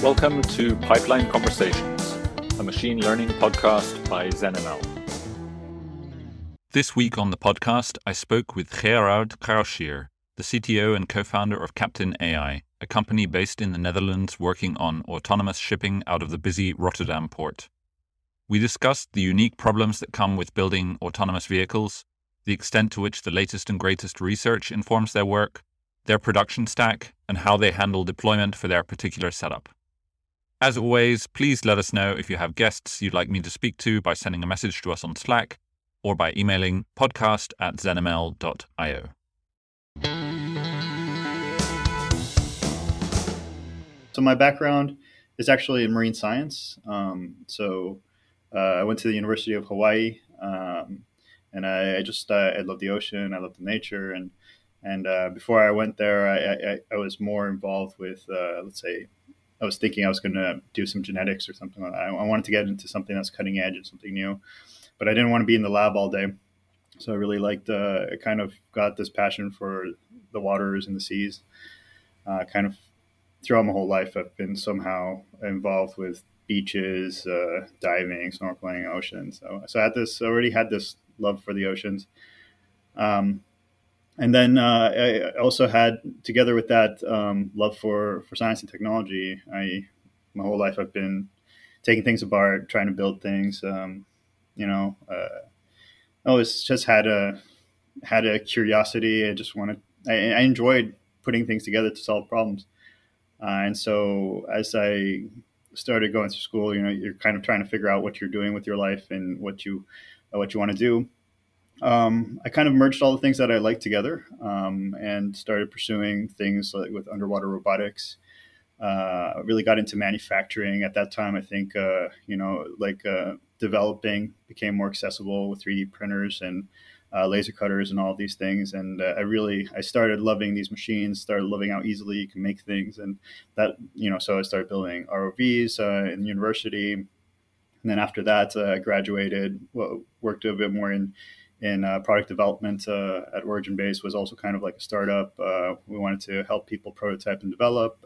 Welcome to Pipeline Conversations, a machine learning podcast by ZenML. This week on the podcast, I spoke with Gerard Kruisheer, the CTO and co founder of Captain AI, a company based in the Netherlands working on autonomous shipping out of the busy Rotterdam port. We discussed the unique problems that come with building autonomous vehicles, the extent to which the latest and greatest research informs their work, their production stack, and how they handle deployment for their particular setup. As always, please let us know if you have guests you'd like me to speak to by sending a message to us on Slack or by emailing podcast at zenml.io. So, my background is actually in marine science. Um, so, uh, I went to the University of Hawaii, um, and I, I just uh, I love the ocean, I love the nature, and and uh, before I went there, I, I, I was more involved with uh, let's say I was thinking I was going to do some genetics or something like that. I, I wanted to get into something that's cutting edge and something new, but I didn't want to be in the lab all day. So I really liked, uh, I kind of got this passion for the waters and the seas. Uh, kind of throughout my whole life, I've been somehow involved with beaches, uh, diving, snorkeling, oceans. So, so I had this already had this love for the oceans. Um, and then uh, I also had, together with that um, love for, for science and technology, I my whole life I've been taking things apart, trying to build things. Um, you know, uh, I always just had a had a curiosity. I just wanted. I, I enjoyed putting things together to solve problems. Uh, and so as I started going through school, you know, you're kind of trying to figure out what you're doing with your life and what you what you want to do. Um, I kind of merged all the things that I liked together um, and started pursuing things like with underwater robotics. Uh, really got into manufacturing at that time. I think uh, you know, like uh, developing became more accessible with 3D printers and uh, laser cutters and all these things. And uh, I really, I started loving these machines, started loving how easily you can make things. And that, you know, so I started building ROVs uh, in university. And then after that, I graduated, well, worked a bit more in, in uh, product development uh, at Origin Base was also kind of like a startup. we wanted to help people prototype and develop.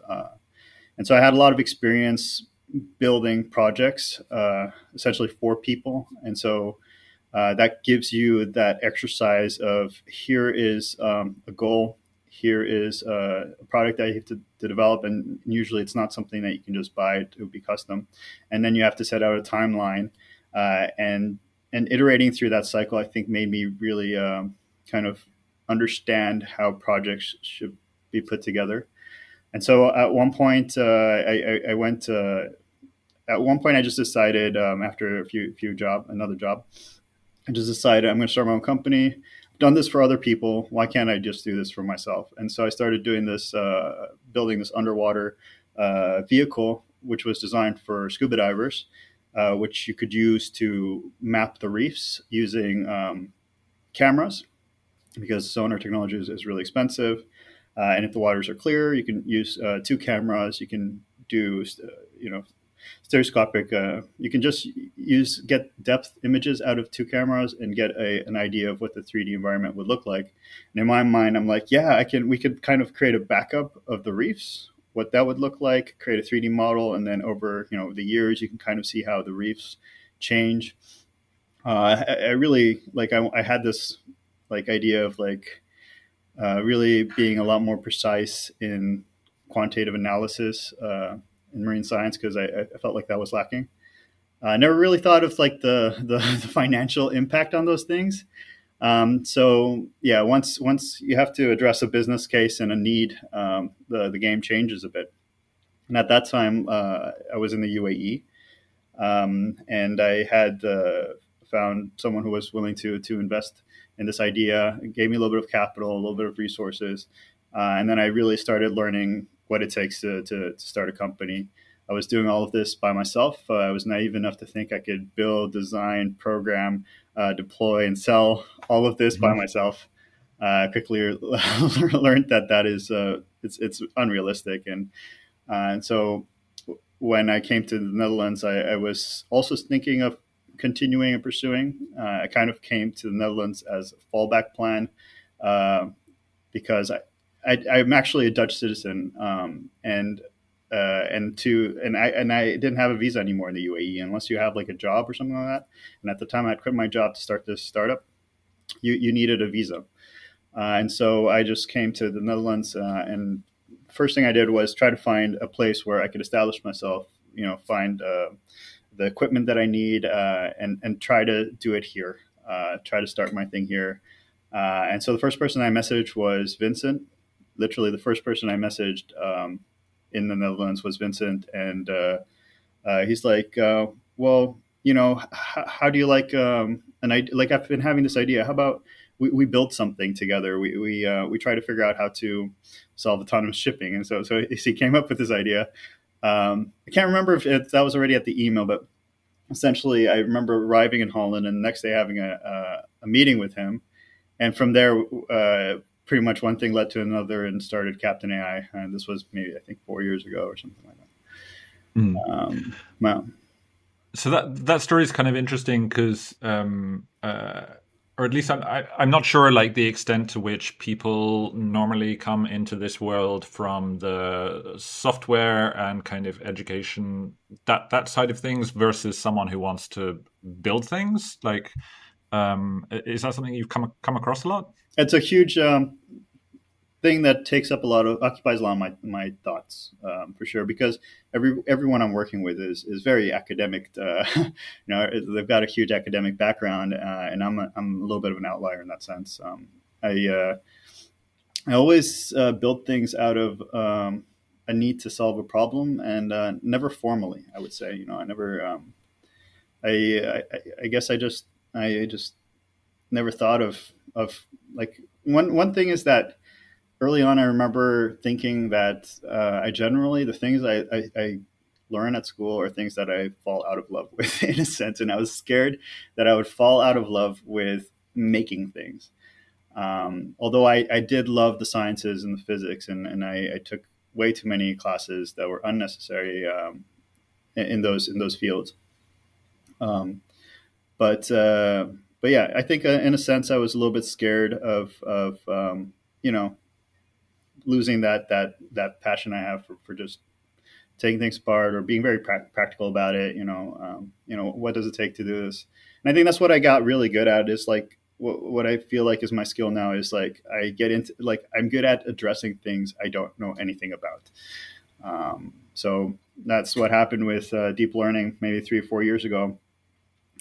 and so I had a lot of experience building projects, essentially for people. And so uh, that gives you that exercise of here is um, a goal, here is uh, a product that you have to, to, develop, and usually it's not something that you can just buy; it would be custom, and then you have to set out a timeline, uh, and and iterating through that cycle, I think made me really um, kind of understand how projects should be put together. And so at one point, uh, I, I, went. at one point, I just decided um, after a few few job, another job, I just decided I'm going to start my own company. I've done this for other people. Why can't I just do this for myself? And so I started doing this, uh, building this underwater uh, vehicle, which was designed for scuba divers, uh, which you could use to map the reefs using um, cameras because sonar technology is, is really expensive. Uh, and if the waters are clear, you can use uh, two cameras. You can do, uh, you know, stereoscopic. Uh, you can just use get depth images out of two cameras and get a, an idea of what the 3D environment would look like. And in my mind, I'm like, yeah, I can. We could kind of create a backup of the reefs, what that would look like, create a 3D model, and then over you know the years, you can kind of see how the reefs change. Uh, I, I, really like. I, I, had this like idea of like uh, really being a lot more precise in quantitative analysis. Uh, in marine science because I, I, felt like that was lacking. I never really thought of like the, the, the financial impact on those things. Um, so yeah, once once you have to address a business case and a need, um, the the game changes a bit. And at that time, uh, I was in the UAE, um, and I had uh, found someone who was willing to to invest in this idea. It gave me a little bit of capital, a little bit of resources, uh, and then I really started learning what it takes to, to, to start a company. I was doing all of this by myself. Uh, I was naive enough to think I could build, design, program, uh, deploy, and sell all of this mm-hmm. by myself. Uh, quickly learned that that is uh, it's it's unrealistic, and uh, and so when I came to the Netherlands, I, I was also thinking of continuing and pursuing. Uh, I kind of came to the Netherlands as a fallback plan because I, I, am actually a Dutch citizen, um, and uh, and to and I and I didn't have a visa anymore in the UAE unless you have like a job or something like that. And at the time, I'd quit my job to start this startup. You you needed a visa, uh, and so I just came to the Netherlands. Uh, and first thing I did was try to find a place where I could establish myself. You know, find uh, the equipment that I need, uh, and and try to do it here. Uh, try to start my thing here. and so the first person I messaged was Vincent. Literally, the first person I messaged. Um, in the Netherlands was Vincent, and uh, uh, he's like, uh, "Well, you know, h- how do you like?" Um, and I like I've been having this idea. How about we, we build something together? We we uh, we try to figure out how to solve autonomous shipping, and so so he came up with this idea. Um, I can't remember if that was already at the email, but essentially, I remember arriving in Holland and the next day having a, a, a meeting with him, and from there, uh, pretty much one thing led to another and started Captain AI. And this was maybe I think four years ago or something like that. Mm. Um, wow. So that that story is kind of interesting because, um, uh, or at least I'm I, am i am not sure like the extent to which people normally come into this world from the software and kind of education that that side of things versus someone who wants to build things. Like, um, is that something you've come come across a lot? It's a huge um, thing that takes up a lot of occupies a lot of my, my thoughts um, for sure because every everyone I'm working with is is very academic. Uh, you know, they've got a huge academic background, uh, and I'm a, I'm a little bit of an outlier in that sense. Um, I uh, I always uh, build things out of um, a need to solve a problem, and uh, never formally. I would say, you know, I never. Um, I, I I guess I just I just never thought of of like one one thing is that early on I remember thinking that uh, I generally the things I, I, I learn at school are things that I fall out of love with in a sense, and I was scared that I would fall out of love with making things. Um, although I, I did love the sciences and the physics, and, and I, I took way too many classes that were unnecessary um, in, in, those in those fields. Um, but uh, but yeah, I think uh, in a sense I was a little bit scared of of um, you know losing that that that passion I have for, for just taking things apart or being very pra- practical about it. You know, um, you know what does it take to do this? And I think that's what I got really good at. Is like what, what I feel like is my skill now is like I get into like I'm good at addressing things I don't know anything about. Um, so that's what happened with uh, deep learning maybe three or four years ago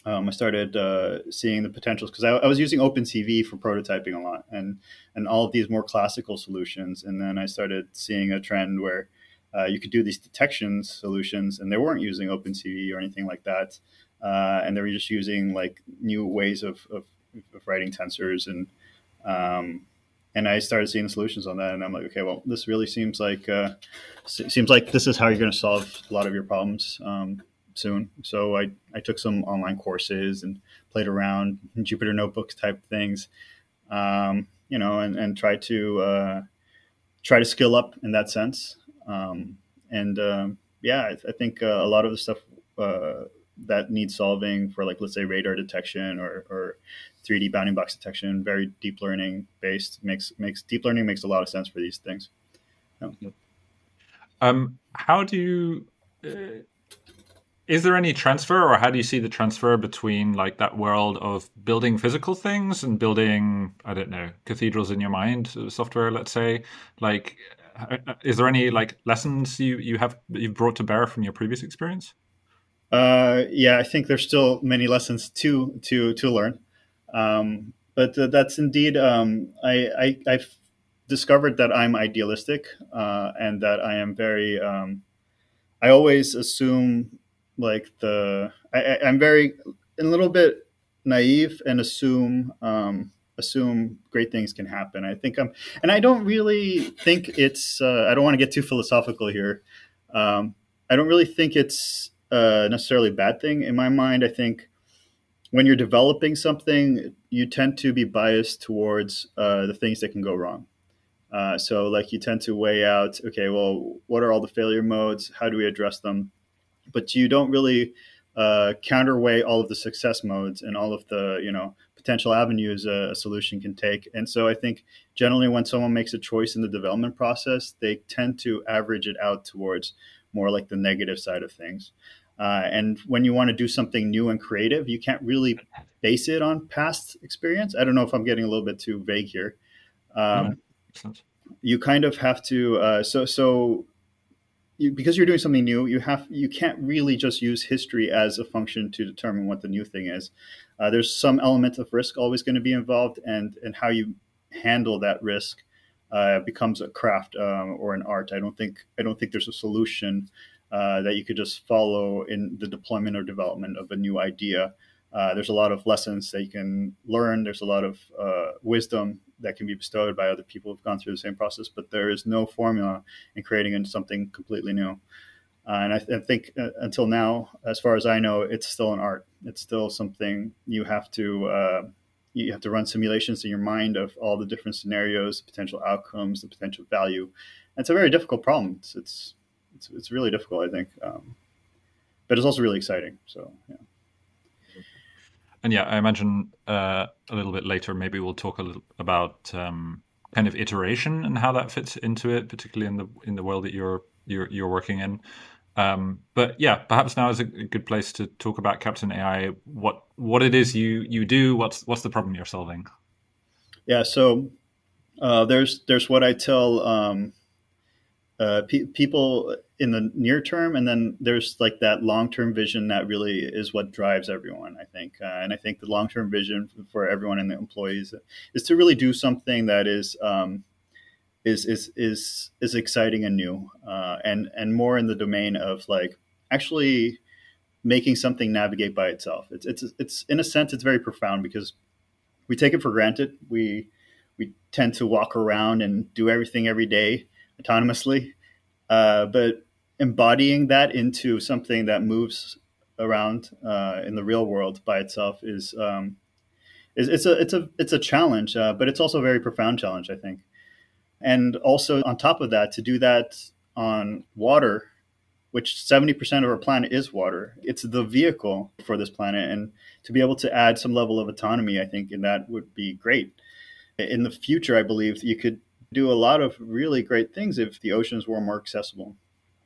um, I started uh, seeing the potentials because I, I, was using OpenCV for prototyping a lot and and all of these more classical solutions. And then I started seeing a trend where uh, you could do these detection solutions, and they weren't using OpenCV or anything like that, uh, and they were just using like new ways of, of, of writing tensors and um, and I started seeing solutions on that, and I'm like, okay, well, this really seems like uh, seems like this is how you're going to solve a lot of your problems. Um, soon. So I, I took some online courses and played around Jupyter notebooks type things, um, you know, and, and try to uh, try to skill up in that sense. Um, and um, yeah, I, I think uh, a lot of the stuff uh, that needs solving for like let's say radar detection or, or 3D bounding box detection, very deep learning based makes makes deep learning makes a lot of sense for these things. Yeah. Um, how do you uh, is there any transfer or how do you see the transfer between like that world of building physical things and building i don't know cathedrals in your mind uh, software let's say? Like uh, is there any like lessons you you have you've brought to bear from your previous experience? Uh, yeah i think there's still many lessons to to to learn. Um, but uh, that's indeed um, I, I i've discovered that i'm idealistic uh, and that i am very um, i always assume like the I, am very a little bit naive and assume um, assume great things can happen. I think I'm, and I don't really think it's. Uh, I don't want to get too philosophical here. Um, I don't really think it's uh, necessarily a bad thing in my mind. I think when you're developing something, you tend to be biased towards uh, the things that can go wrong. Uh, so, like, you tend to weigh out, okay, well, what are all the failure modes? How do we address them? But you don't really uh, counterweigh all of the success modes and all of the you know potential avenues a, a, solution can take. And so I think generally when someone makes a choice in the development process, they tend to average it out towards more like the negative side of things. Uh, and when you want to do something new and creative, you can't really base it on past experience. I don't know if I'm getting a little bit too vague here. Um, you kind of have to. Uh, so so you, because you're doing something new, you have you can't really just use history as a function to determine what the new thing is. Uh, there's some element of risk always going to be involved, and and how you handle that risk uh, becomes a craft um, or an art. I don't think I don't think there's a solution uh, that you could just follow in the deployment or development of a new idea. Uh, there's a lot of lessons that you can learn. There's a lot of uh, wisdom that can be bestowed by other people who've gone through the same process, but there is no formula in creating something completely new. Uh, and I, th- I think uh, until now, as far as I know, it's still an art. It's still something you have to uh, you have to run simulations in your mind of all the different scenarios, potential outcomes, the potential value. And it's a very difficult problem. It's it's it's, it's really difficult, I think, um, but it's also really exciting. So yeah. And yeah, I imagine uh, a little bit later, maybe we'll talk a little about um, kind of iteration and how that fits into it, particularly in the in the world that you're you're, you're working in. Um, but yeah, perhaps now is a good place to talk about Captain AI. What what it is you you do? What's what's the problem you're solving? Yeah, so uh, there's there's what I tell um, uh, pe- people in the near term, and then there's like that long term vision that really is what drives everyone. I think, uh, and I think the long term vision for everyone and the employees is to really do something that is um, is is is is exciting and new, uh, and and more in the domain of like actually making something navigate by itself. It's it's it's in a sense it's very profound because we take it for granted. We we tend to walk around and do everything every day autonomously, uh, but embodying that into something that moves around uh, in the real world by itself is um, is it's a it's a it's a challenge, uh, but it's also a very profound challenge, I think. And also, on top of that, to do that on water, which 70% of our planet is water, it's the vehicle for this planet. And to be able to add some level of autonomy, I think, in that would be great. In the future, I believe you could do a lot of really great things if the oceans were more accessible.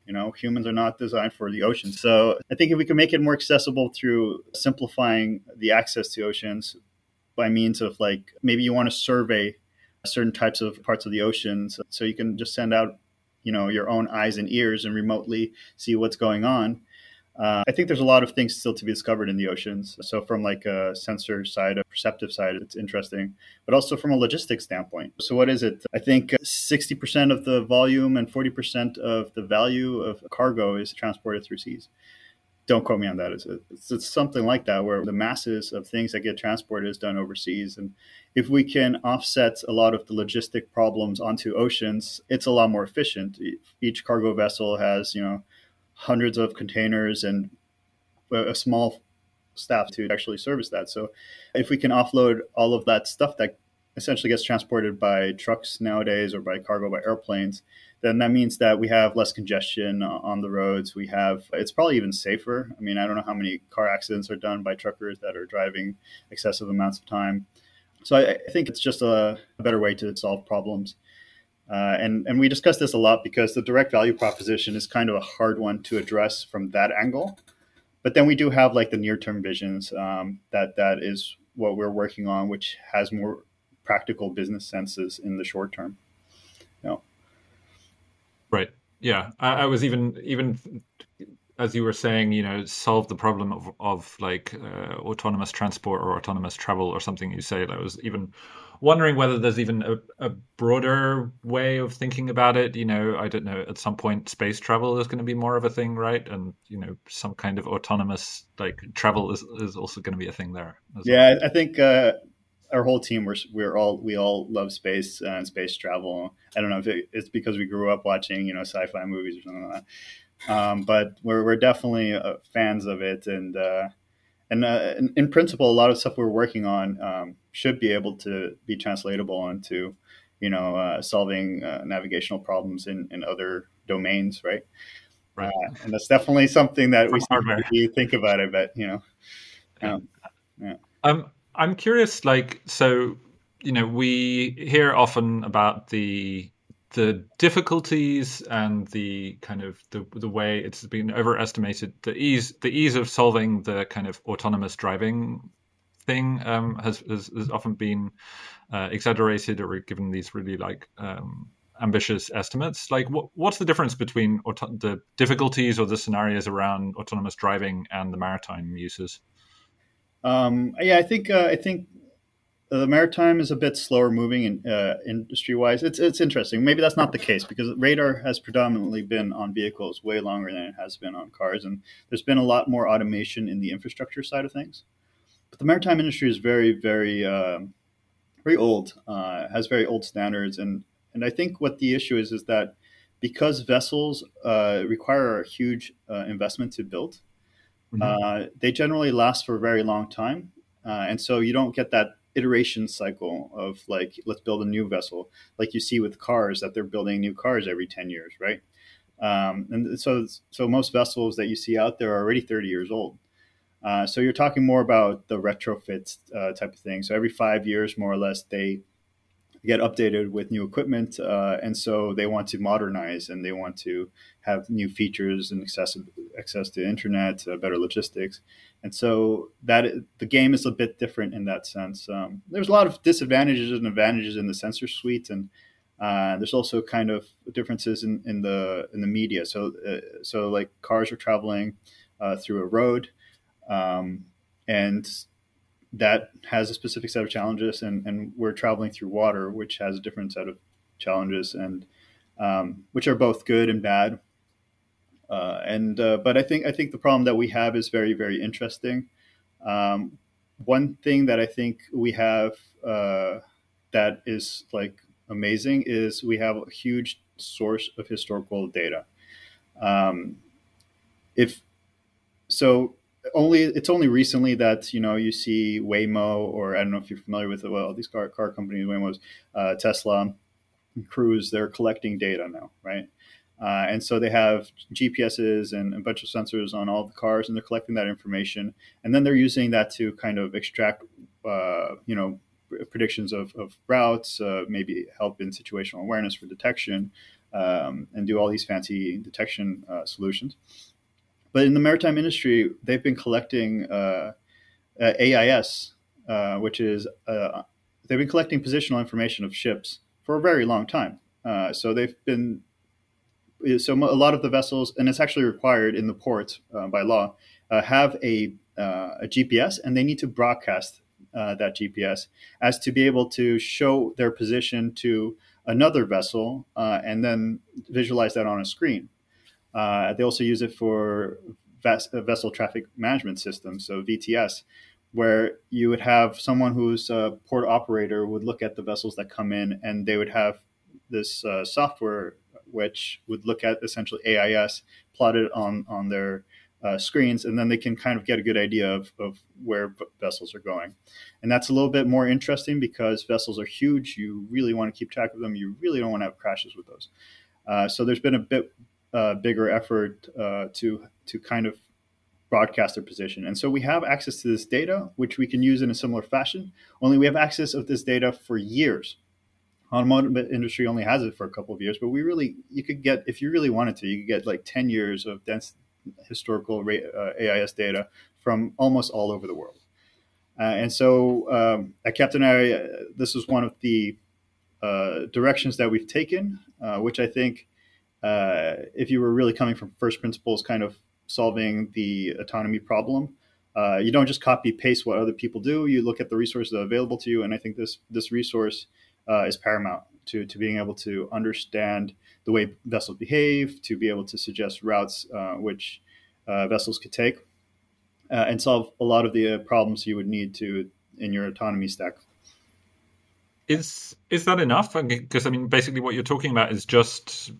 You know, humans are not designed for the ocean. So I think if we can make it more accessible through simplifying the access to oceans by means of like maybe you want to survey certain types of parts of the oceans. So you can just send out, you know, your own eyes and ears and remotely see what's going on. Uh, I think there's a lot of things still to be discovered in the oceans. So from like a sensor side, a perceptive side, it's interesting, but also from a logistics standpoint. So what is it? I think 60% of the volume and 40% of the value of cargo is transported through seas don't quote me on that. It's, it's, it's, something like that where the masses of things that get transported is done overseas. And if we can offset a lot of the logistic problems onto oceans, it's a lot more efficient. Each cargo vessel has, you know, hundreds of containers and a small staff to actually service that. So if we can offload all of that stuff that essentially gets transported by trucks nowadays or by cargo by airplanes, then that means that we have less congestion on the roads. We have it's probably even safer. I mean, I don't know how many car accidents are done by truckers that are driving excessive amounts of time. So I, I think it's just a, a, better way to solve problems. Uh, and and we discuss this a lot because the direct value proposition is kind of a hard one to address from that angle. But then we do have like the near term visions um, that that is what we're working on, which has more practical business senses in the short term. Know. Right. Yeah. I, I, was even even as you were saying, you know, solve the problem of of like uh, autonomous transport or autonomous travel or something. You say that was even wondering whether there's even a, a, broader way of thinking about it. You know, I don't know. At some point, space travel is going to be more of a thing, right? And you know, some kind of autonomous like travel is is also going to be a thing there. Yeah, well. I think. Uh our whole team we're we're all we all love space and space travel. I don't know if it, it's because we grew up watching you know sci-fi movies or something like that, um, but we're we're definitely uh, fans of it and. And uh, in, in, principle, a lot of stuff we're working on um, should be able to be translatable into, you know, uh, solving uh, navigational problems in, in other domains, right? Right. Uh, and that's definitely something that we think about. I bet you know. Um, yeah. Um, I'm curious, like, so, you know, we hear often about the the difficulties and the kind of the the way it's been overestimated the ease the ease of solving the kind of autonomous driving thing um, has, has, has often been uh, exaggerated or given these really like um, ambitious estimates. Like, what, what's the difference between auto- the difficulties or the scenarios around autonomous driving and the maritime uses? Um, yeah, I think uh, I think the maritime is a bit slower moving in, uh, industry wise. It's it's interesting. Maybe that's not the case because radar has predominantly been on vehicles way longer than it has been on cars, and there's been a lot more automation in the infrastructure side of things. But the maritime industry is very very uh, very old, uh, has very old standards, and and I think what the issue is is that because vessels uh, require a huge uh, investment to build, mm-hmm. Uh, they generally last for a very long time, uh, and so you don't get that iteration cycle of like let's build a new vessel. Like you see with cars that they're building new cars every 10 years right? Um, and so so most vessels that you see out there are already 30 years old. Uh, so you're talking more about the retrofits uh, type of thing. So every five years, more or less, they get updated with new equipment, uh, and so they want to modernize and they want to have new features and access access to internet, uh, better logistics, and so that the game is a bit different in that sense. Um, there's a lot of disadvantages and advantages in the sensor suite, and uh, there's also kind of differences in, in the in the media. So uh, so like cars are traveling through a road um, and that has a specific set of challenges, and, and we're traveling through water, which has a different set of challenges, and um, which are both good and bad. Uh, and uh, but I think I think the problem that we have is very very interesting. Um, one thing that I think we have uh, that is like amazing is we have a huge source of historical data. Um, if so, only it's only recently that you know you see Waymo or I don't know if you're familiar with it, well these car car companies Waymo's uh, Tesla, Cruise they're collecting data now right, uh, and so they have GPSs and a bunch of sensors on all the cars and they're collecting that information and then they're using that to kind of extract uh, you know predictions of, of routes uh, maybe help in situational awareness for detection um, and do all these fancy detection uh, solutions. But in the maritime industry, they've been collecting uh, uh, AIS, uh, which is uh, they've been collecting positional information of ships for a very long time. Uh, so they've been so a lot of the vessels, and it's actually required in the port uh, by law, have a, a GPS, and they need to broadcast that GPS as to be able to show their position to another vessel and then visualize that on a screen. Uh, they also use it for ves- uh, vessel traffic management systems, so VTS, where you would have someone who's a port operator would look at the vessels that come in, and they would have this uh, software which would look at essentially AIS plotted on on their uh, screens, and then they can kind of get a good idea of, of where v- vessels are going. And that's a little bit more interesting because vessels are huge. You really want to keep track of them. You really don't want to have crashes with those. Uh, so there's been a bit uh, bigger effort uh, to to kind of broadcast their position. And so we have access to this data, which we can use in a similar fashion. Only we have access of this data for years. Automotive industry only has it for a couple of years, but we really you could get if you really wanted to, you could get like ten years of dense historical uh, AIS data from almost all over the world. Uh, and so um, at Captain AI, uh, this is one of the uh, directions that we've taken, uh, which I think uh, if you were really coming from first principles, kind of solving the autonomy problem, uh, you don't just copy paste what other people do. You look at the resources available to you, and I think this this resource uh, is paramount to to being able to understand the way vessels behave, to be able to suggest routes uh, which uh, vessels could take, and solve a lot of the problems you would need to in your autonomy stack. Is is that enough? Because I mean, basically, what you're talking about is just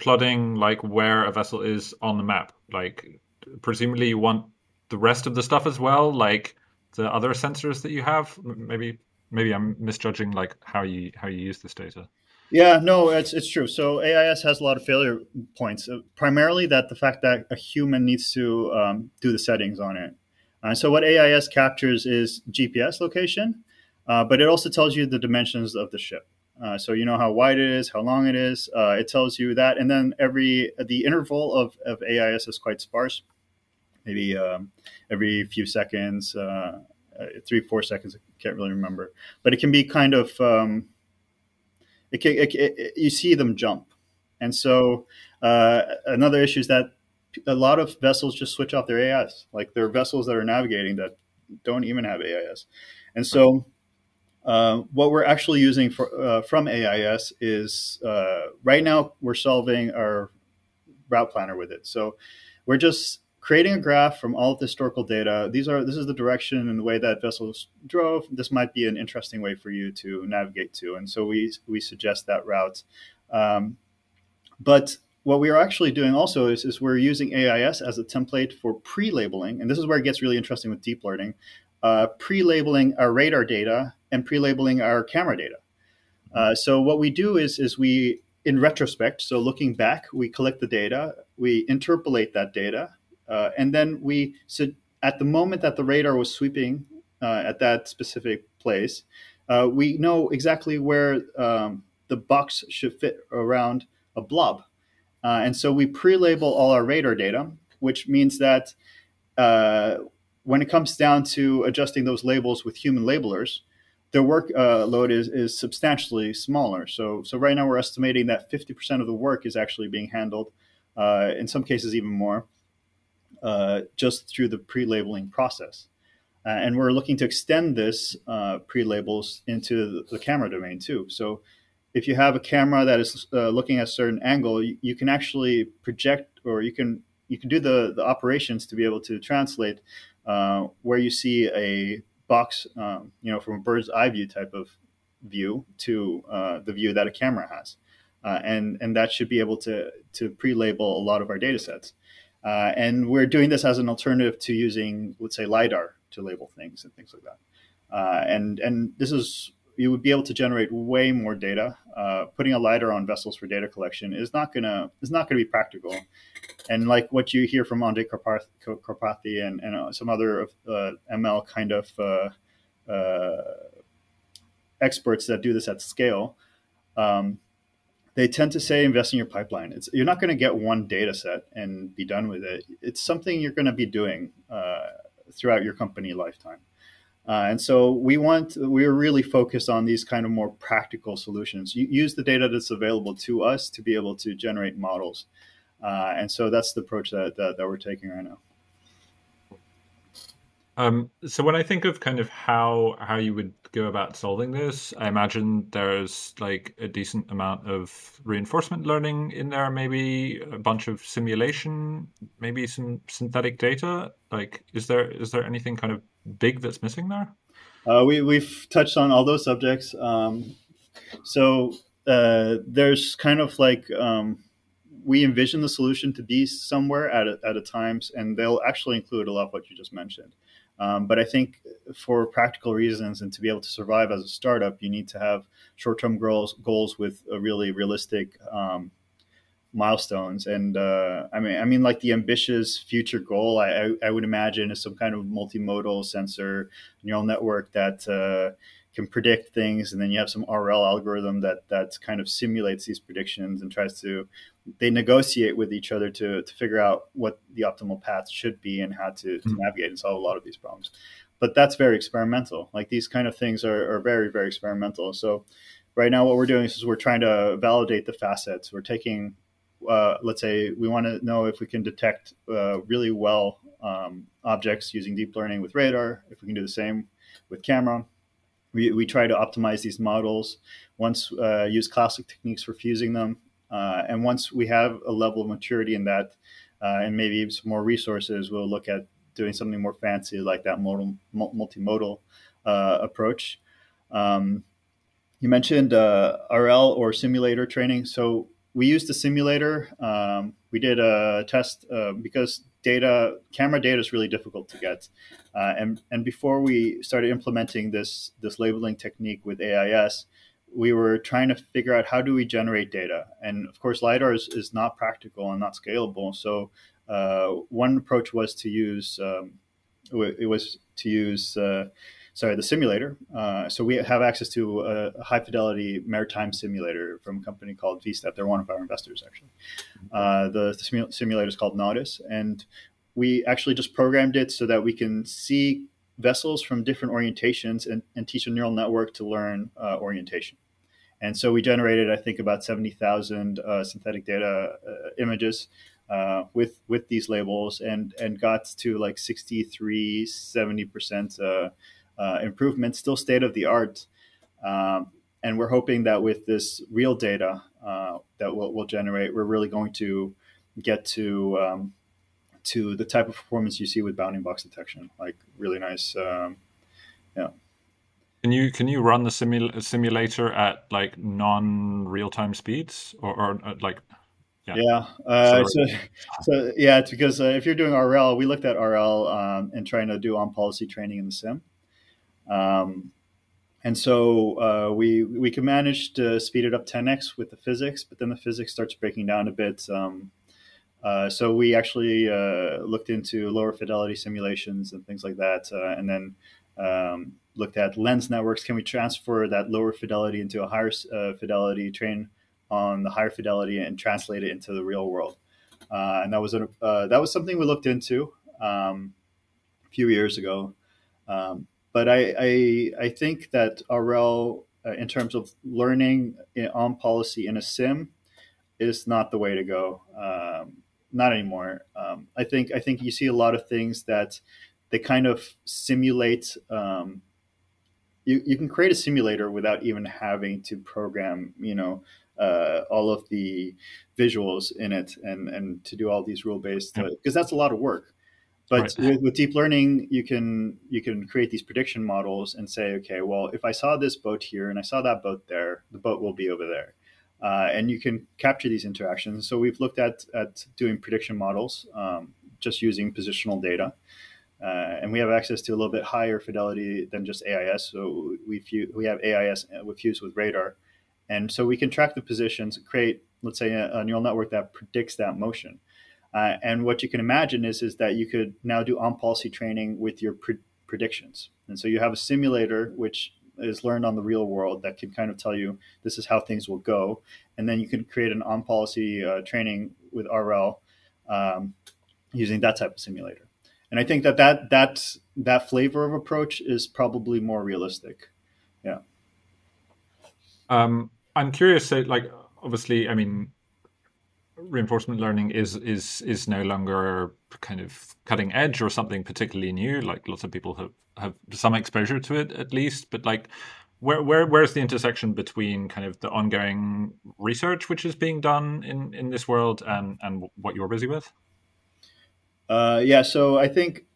plotting like where a vessel is on the map. Like presumably you want the rest of the stuff as well, like the other sensors that you have. Maybe maybe I'm misjudging like how you how you use this data. Yeah, no, it's it's true. So AIS has a lot of failure points. Uh, primarily that the fact that a human needs to um, do the settings on it. Uh, so what AIS captures is GPS location, uh, but it also tells you the dimensions of the ship. Uh, so you know how wide it is, how long it is. Uh, it tells you that, and then every the interval of, of AIS is quite sparse, maybe um, every few seconds, uh, uh, three four seconds. I can't really remember, but it can be kind of um, it, can, it, it, you see them jump, and so uh, another issue is that a lot of vessels just switch off their AIS. Like there are vessels that are navigating that don't even have AIS, and so uh, what we're actually using for, uh, from AIS is uh, right now we're solving our route planner with it. So we're just creating a graph from all of the historical data. These are this is the direction and the way that vessels drove. This might be an interesting way for you to navigate to, and so we we suggest that route. Um, but what we are actually doing also is, is we're using AIS as a template for pre-labeling, and this is where it gets really interesting with deep learning. Uh, pre-labeling our radar data and pre-labeling our camera data. Uh, so what we do is is we in retrospect, so looking back, we collect the data, we interpolate that data, uh, and then we so at the moment that the radar was sweeping uh, at that specific place, uh, we know exactly where um, the box should fit around a blob, uh, and so we pre-label all our radar data, which means that when it comes down to adjusting those labels with human labelers, their workload uh, is, is substantially smaller. So, so right now we're estimating that 50% of the work is actually being handled, uh, in some cases even more, uh, just through the pre-labeling process. Uh, and we're looking to extend this uh, pre-labels into the, camera domain too. So if you have a camera that is uh, looking at a certain angle, you, you, can actually project or you can you can do the, the operations to be able to translate where you see a box, um, you know, from a bird's eye view type of view to uh, the view that a camera has. Uh, and, and that should be able to, to pre-label a lot of our data sets. Uh, and we're doing this as an alternative to using, let's say, LiDAR to label things and things like that. Uh, and, and this is you would be able to generate way more data. Uh, putting a lidar on vessels for data collection is not gonna is not gonna be practical. And like what you hear from Andrej Karpathy and, and uh, some other uh, ML kind of uh, uh, experts that do this at scale, um, they tend to say invest in your pipeline. It's, you're not going to get one data set and be done with it. It's something you're going to be doing uh, throughout your company lifetime. Uh, and so we want we are really focused on these kind of more practical solutions. You use the data that's available to us to be able to generate models, uh, and so that's the approach that, that, that we're taking right now. Um, so when I think of kind of how how you would go about solving this, I imagine there's like a decent amount of reinforcement learning in there, maybe a bunch of simulation, maybe some synthetic data. Like, is there is there anything kind of big that's missing there? Uh, we we've touched on all those subjects. Um, so uh, there's kind of like um, we envision the solution to be somewhere at a, at a times, and they'll actually include a lot of what you just mentioned. Um, but I think for practical reasons and to be able to survive as a startup, you need to have short-term goals goals with a really realistic um, milestones. And uh, I mean, I mean, like the ambitious future goal, I, I, I, would imagine is some kind of multimodal sensor neural network that uh, can predict things, and then you have some RL algorithm that that kind of simulates these predictions and tries to they negotiate with each other to to figure out what the optimal path should be and how to, to mm-hmm. navigate and solve a lot of these problems. But that's very experimental. Like these kind of things are, are very very experimental. So right now what we're doing is we're trying to validate the facets. We're taking uh, let's say we want to know if we can detect uh, really well um, objects using deep learning with radar, if we can do the same with camera. We, we try to optimize these models. Once uh, use classic techniques for fusing them, uh, and once we have a level of maturity in that, uh, and maybe some more resources, we'll look at doing something more fancy like that modal, multimodal approach. Um, you mentioned RL or simulator training. So we used a simulator. Um, we did a test uh, because data, camera data is really difficult to get. Uh, and, and before we started implementing this, this labeling technique with AIS, we were trying to figure out how do we generate data. And of course, LiDAR is, is not practical and not scalable. So uh, one approach was to use, um, it was to use uh, sorry, the simulator. Uh, so we have access to a, high fidelity maritime simulator from a company called VSTEP. They're one of our investors, actually. Uh, the, the simulator is called Nautis, and we actually just programmed it so that we can see vessels from different orientations and, and teach a neural network to learn uh, orientation. And so we generated, I think, about 70,000 uh, synthetic data uh, images uh, with with these labels and and got to like 63 70 percent uh, uh, improvement still state of the art um, and we're hoping that with this real data uh, that we'll, we'll, generate we're really going to get to um, to the type of performance you see with bounding box detection like really nice um, yeah can you can you run the simul- simulator at like non real time speeds or, or uh, like yeah. Yeah. Uh, so, so, yeah, it's because uh, if you're doing RL, we looked at RL um, and trying to do on policy training in the sim. Um, and so uh, we we can manage to speed it up 10x with the physics, but then the physics starts breaking down a bit. Um, uh, so we actually uh, looked into lower fidelity simulations and things like that, uh, and then um, looked at lens networks. Can we transfer that lower fidelity into a higher fidelity train? on the higher fidelity and translate it into the real world. Uh, and that was uh, that was something we looked into um, a few years ago. Um, but I, I, I think that RL, uh, in terms of learning in, on policy in a sim, is not the way to go. Um, not anymore. Um, I think I think you see a lot of things that they kind of simulate. Um, you, you can create a simulator without even having to program, you know, uh, all of the visuals in it and and to do all these rule based because uh, that's a lot of work but right. with, with, deep learning you can you can create these prediction models and say okay well if i saw this boat here and i saw that boat there the boat will be over there uh, and you can capture these interactions so we've looked at at doing prediction models um, just using positional data uh, and we have access to a little bit higher fidelity than just AIS. So we we have AIS uh, fused with radar, and so we can track the positions, create, let's say, a, a neural network that predicts that motion. Uh, and what you can imagine is, is that you could now do on policy training with your pre- predictions. And so you have a simulator which is learned on the real world that can kind of tell you this is how things will go. And then you can create an on policy uh, training with RL um, using that type of simulator. And I think that, that that that flavor of approach is probably more realistic. Yeah. Um, I'm curious. So, like, obviously, I mean, reinforcement learning is is is no longer kind of cutting edge or something particularly new. Like, lots of people have have some exposure to it at least, but like. Where, where where's the intersection between kind of the ongoing research which is being done in, in this world and, and what you're busy with? Uh, yeah, so I think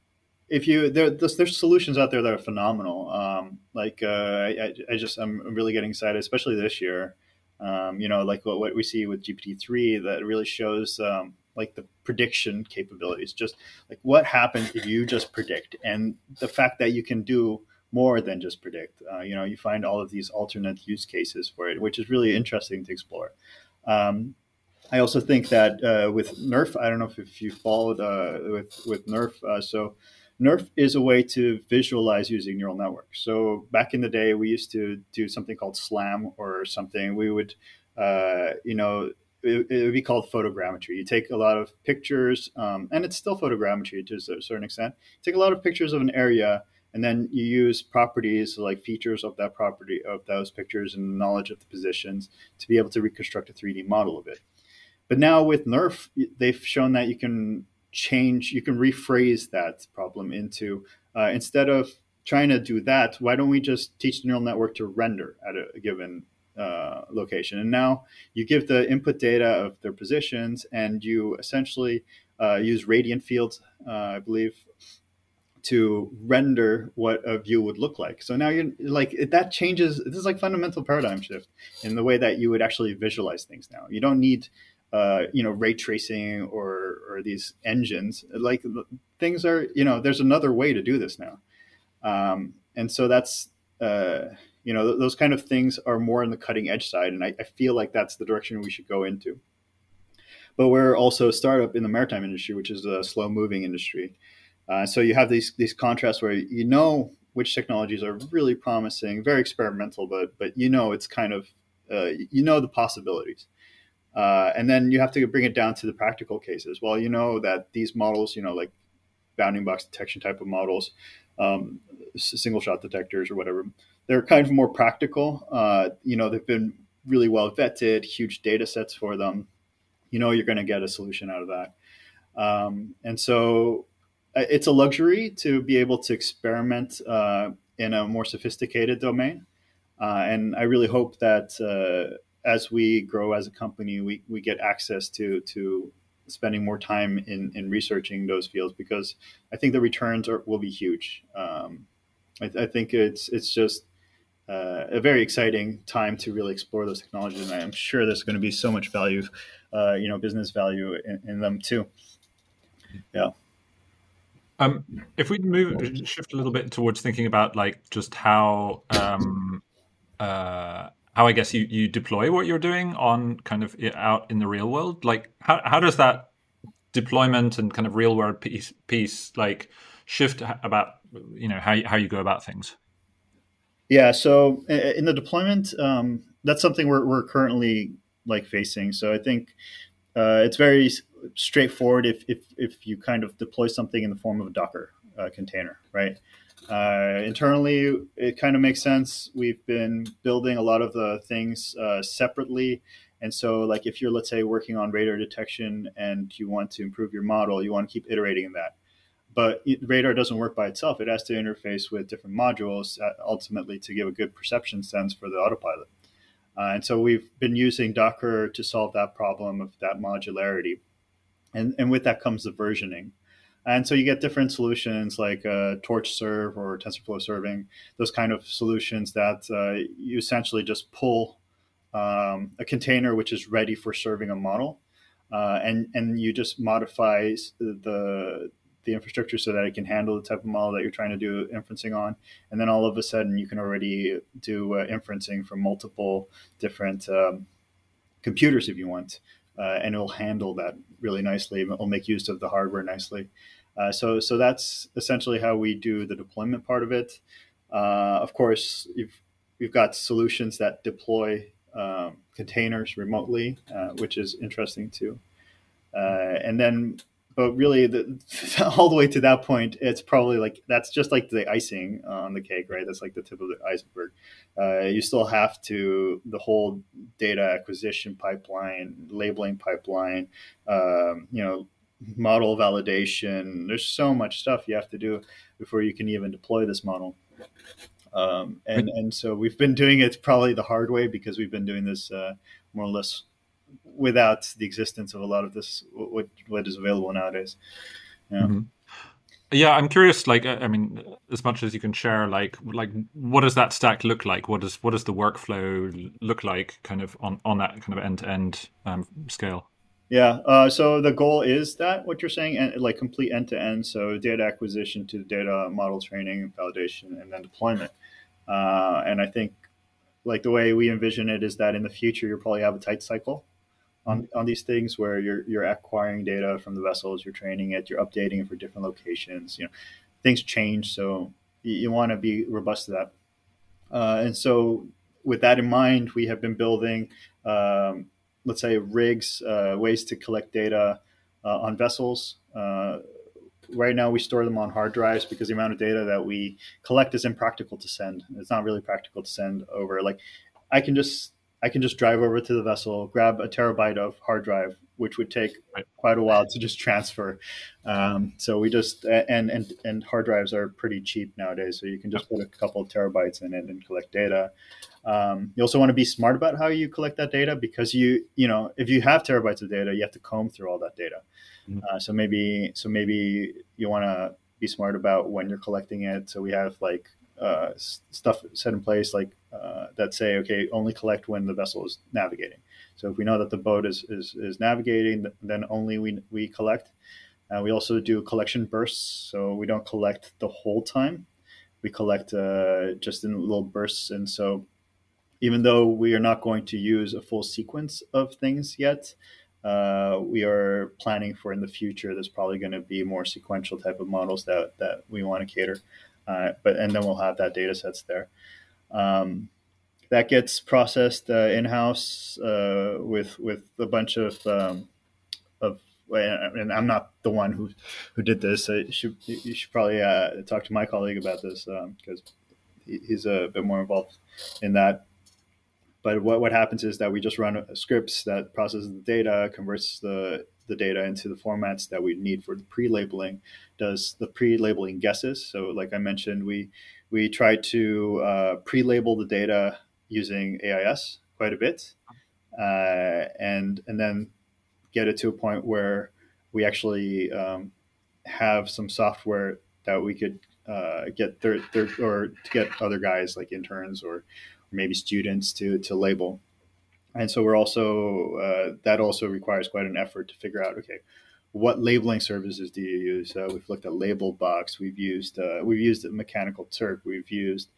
if you there, there's, there's, solutions out there that are phenomenal. Um, like uh, I, I, just I'm really getting excited, especially this year. Um, you know, like what, what we see with GPT three that really shows um, like the prediction capabilities. Just like what happens if you just predict, and the fact that you can do more than just predict. Uh, you know, you find all of these alternate use cases for it, which is really interesting to explore. Um, I also think that uh, with NERF, I don't know if, if you followed uh, with with NERF. Uh, so NERF is a way to visualize using neural networks. So back in the day, we used to do something called SLAM or something. We would, uh, you know, it, it, would be called photogrammetry. You take a lot of pictures, um, and it's still photogrammetry to a certain extent. take a lot of pictures of an area, and then you use properties like features of that property of those pictures and knowledge of the positions to be able to reconstruct a 3D model of it. But now with NERF, they've shown that you can change, you can rephrase that problem into uh, instead of trying to do that, why don't we just teach the neural network to render at a, given uh, location? And now you give the input data of their positions, and you essentially uh, use radiant fields, uh, I believe, to render what a view would look like. So now you're like that changes. This is like fundamental paradigm shift in the way that you would actually visualize things. Now you don't need uh, you know ray tracing or or these engines like things are you know there's another way to do this now. Um, and so that's uh, you know th- those kind of things are more on the cutting edge side and I, I, feel like that's the direction we should go into. But we're also a startup in the maritime industry which is a slow moving industry. Uh, so you have these these contrasts where you know which technologies are really promising, very experimental, but but you know it's kind of uh, you know the possibilities. Uh, and then you have to bring it down to the practical cases. Well, you know that these models, you know, like bounding box detection type of models, um, single shot detectors or whatever, they're kind of more practical. Uh, you know, they've been really well vetted, huge data sets for them. You know, you're going to get a solution out of that. Um, and so uh, it's a luxury to be able to experiment uh, in a more sophisticated domain. Uh, and I really hope that uh, as we grow as a company, we, we get access to, to spending more time in, in researching those fields because I think the returns are, will be huge. Um, I, I, think it's, it's just uh, a very exciting time to really explore those technologies. And I'm sure there's going to be so much value, uh, you know, business value in, in them too. Yeah. Um, if we move shift a little bit towards thinking about like just how um, uh, how I guess you you deploy what you're doing on kind of out in the real world, like how how does that deployment and kind of real world piece piece like shift about you know how how you go about things? Yeah, so in the deployment, um, that's something we're we're currently like facing. So I think uh, it's very straightforward if, if, if you kind of deploy something in the form of a Docker uh, container, right? Uh, internally, it kind of makes sense. We've been building a lot of the things uh, separately. And so, like, if you're, let's say, working on radar detection and you want to improve your model, you want to keep iterating in that. But radar doesn't work by itself. It has to interface with different modules uh, ultimately to give a good perception sense for the autopilot. Uh, and so we've been using Docker to solve that problem of that modularity. And, and with that comes the versioning. And so you get different solutions like uh, TorchServe or TensorFlow serving, those kind of solutions that uh, you essentially just pull um, a container which is ready for serving a model. Uh, and, and you just modify the, the infrastructure so that it can handle the type of model that you're trying to do inferencing on. And then all of a sudden, you can already do uh, inferencing from multiple different um, computers if you want. Uh, and it'll handle that really nicely. It'll make use of the hardware nicely. Uh, so, so that's essentially how we do the deployment part of it. Uh, of course, you've, you've got solutions that deploy um, containers remotely, uh, which is interesting too. Uh, and then but really the, all the way to that point it's probably like that's just like the icing on the cake right? That's like the tip of the iceberg. Uh, you still have to the whole data acquisition pipeline labeling pipeline um, you know model validation. There's so much stuff you have to do before you can even deploy this model. Um, and and so we've been doing it probably the hard way because we've been doing this uh, more or less without the existence of a lot of this what what is available nowadays. Yeah. Mm-hmm. Yeah, I'm curious. Like, I mean, as much as you can share, like, like, what does that stack look like? What does what does the workflow look like, kind of on on that kind of end to end scale? Yeah. Uh, so the goal is that what you're saying, and like complete end to end. So data acquisition to data model training, validation, and then deployment. Uh, and I think like the way we envision it is that in the future you'll probably have a tight cycle on, on these things where you're you're acquiring data from the vessels, you're training it, you're updating it for different locations. You know, things change, so you, you want to be robust to that. Uh, and so, with that in mind, we have been building, um, let's say, rigs, uh, ways to collect data uh, on vessels. Uh, right now, we store them on hard drives because the amount of data that we collect is impractical to send. It's not really practical to send over. Like, I can just I can just drive over to the vessel, grab a terabyte of hard drive, which would take quite a while to just transfer. Um, so we just and and and hard drives are pretty cheap nowadays, so you can just put a couple of terabytes in it and collect data. Um, you also want to be smart about how you collect that data because you you know if you have terabytes of data, you have to comb through all that data. Mm-hmm. Uh, so maybe so maybe you want to be smart about when you're collecting it. So we have like uh, stuff set in place like uh, that say, okay, only collect when the vessel is navigating. So if we know that the boat is, is, is navigating, then only we, we collect. Uh, we also do collection bursts, so we don't collect the whole time. We collect uh, just in little bursts. And so even though we are not going to use a full sequence of things yet, uh, we are planning for in the future. There's probably going to be more sequential type of models that, that we want to cater. Uh, but and then we'll have that data sets there. Um, that gets processed uh, in house uh, with with a bunch of um, of and I'm not the one who who did this. you should you should probably uh, talk to my colleague about this because um, he's a bit more involved in that. But what, what happens is that we just run scripts that processes the data, converts the the data into the formats that we need for the pre-labeling, does the pre-labeling guesses. So, like I mentioned, we we try to uh, pre-label the data using AIS quite a bit, uh, and and then get it to a point where we actually um, have some software that we could uh, get third, third or to get other guys like interns or maybe students to to label. And so we're also uh, that also requires quite an effort to figure out okay what labeling services do you use? Uh, we've looked at Labelbox. We've used uh, we've used Mechanical Turk. We've used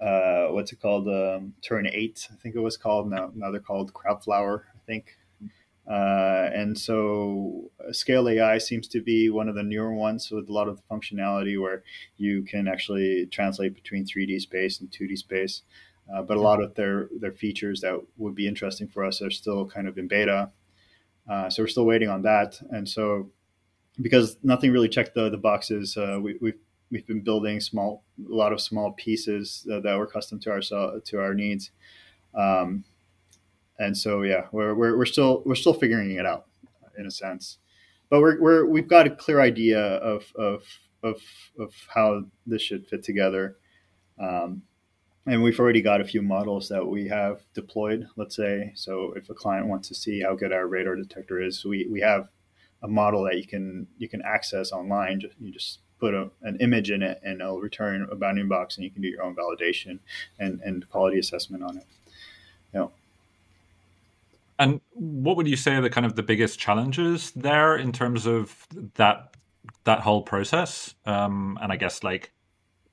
uh, what's it called? Um, Turn Eight, I think it was called. Now, now they're called Crowdflower, I think. Uh, and so uh, Scale AI seems to be one of the newer ones with a lot of the functionality where you can actually translate between 3D space and 2D space. Uh, but a lot of their, their features that would be interesting for us are still kind of in beta. Uh, so we're still waiting on that. And so because nothing really checked the, the boxes, uh, we, we've, we've been building small, a lot of small pieces that were custom to our, to our needs. Um, and so yeah, we're, we're, we're still we're still figuring it out in a sense, but we're, we're we've got a clear idea of of of, of how this should fit together, um, and we've already got a few models that we have deployed. Let's say so if a client wants to see how good our radar detector is, we we have a model that you can you can access online. You just put a, an image in it and it'll return a bounding box and you can do your own validation and, and quality assessment on it. You know, and what would you say are the kind of the biggest challenges there in terms of that that whole process? Um, and I guess like,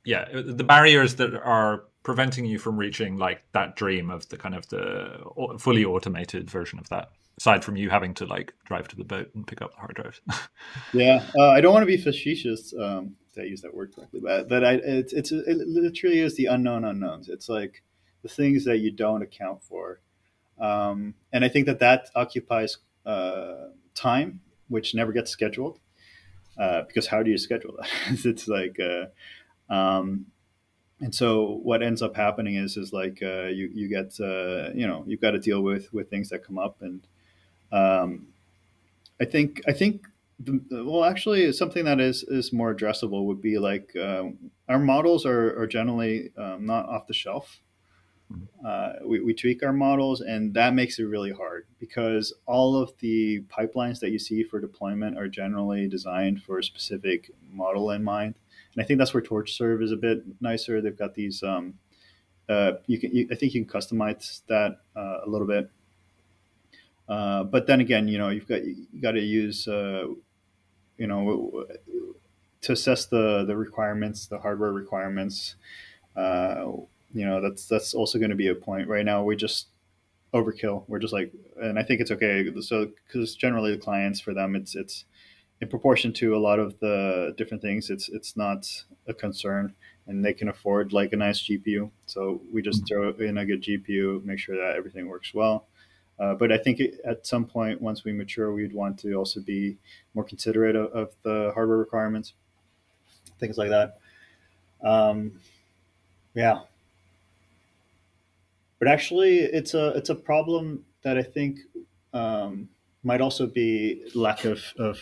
yeah, the barriers that are preventing you from reaching like that dream of the kind of the fully automated version of that aside from you having to like drive to the boat and pick up the hard drives yeah uh, i don't want to be facetious um, to use that word correctly but, but I, it's, it's it literally is the unknown unknowns it's like the things that you don't account for um, and I think that that occupies uh, time, which never gets scheduled. Uh, because how do you schedule that? it's like, uh, um, and so what ends up happening is is like uh, you you get uh, you know you've got to deal with with things that come up, and um, I think I think the, well actually something that is is more addressable would be like uh, our models are, are generally um, not off the shelf. Uh, we, we tweak our models, and that makes it really hard because all of the pipelines that you see for deployment are generally designed for a specific model in mind. And I think that's where TorchServe is a bit nicer. They've got these. Um, uh, you can, you, I think you can customize that uh, a little bit. Uh, but then again, you know, you've got you got to use, uh, you know, to assess the the requirements, the hardware requirements. Uh, you know that's that's also going to be a point right now we just overkill we're just like and i think it's okay so because generally the clients for them it's it's in proportion to a lot of the different things it's it's not a concern and they can afford like a nice gpu so we just mm-hmm. throw in a good gpu make sure that everything works well uh, but I think it, at some point, once we mature, we'd want to also be more considerate of, of the hardware requirements, things like that. Um, yeah, but actually, it's a it's a problem that I think um, might also be lack of of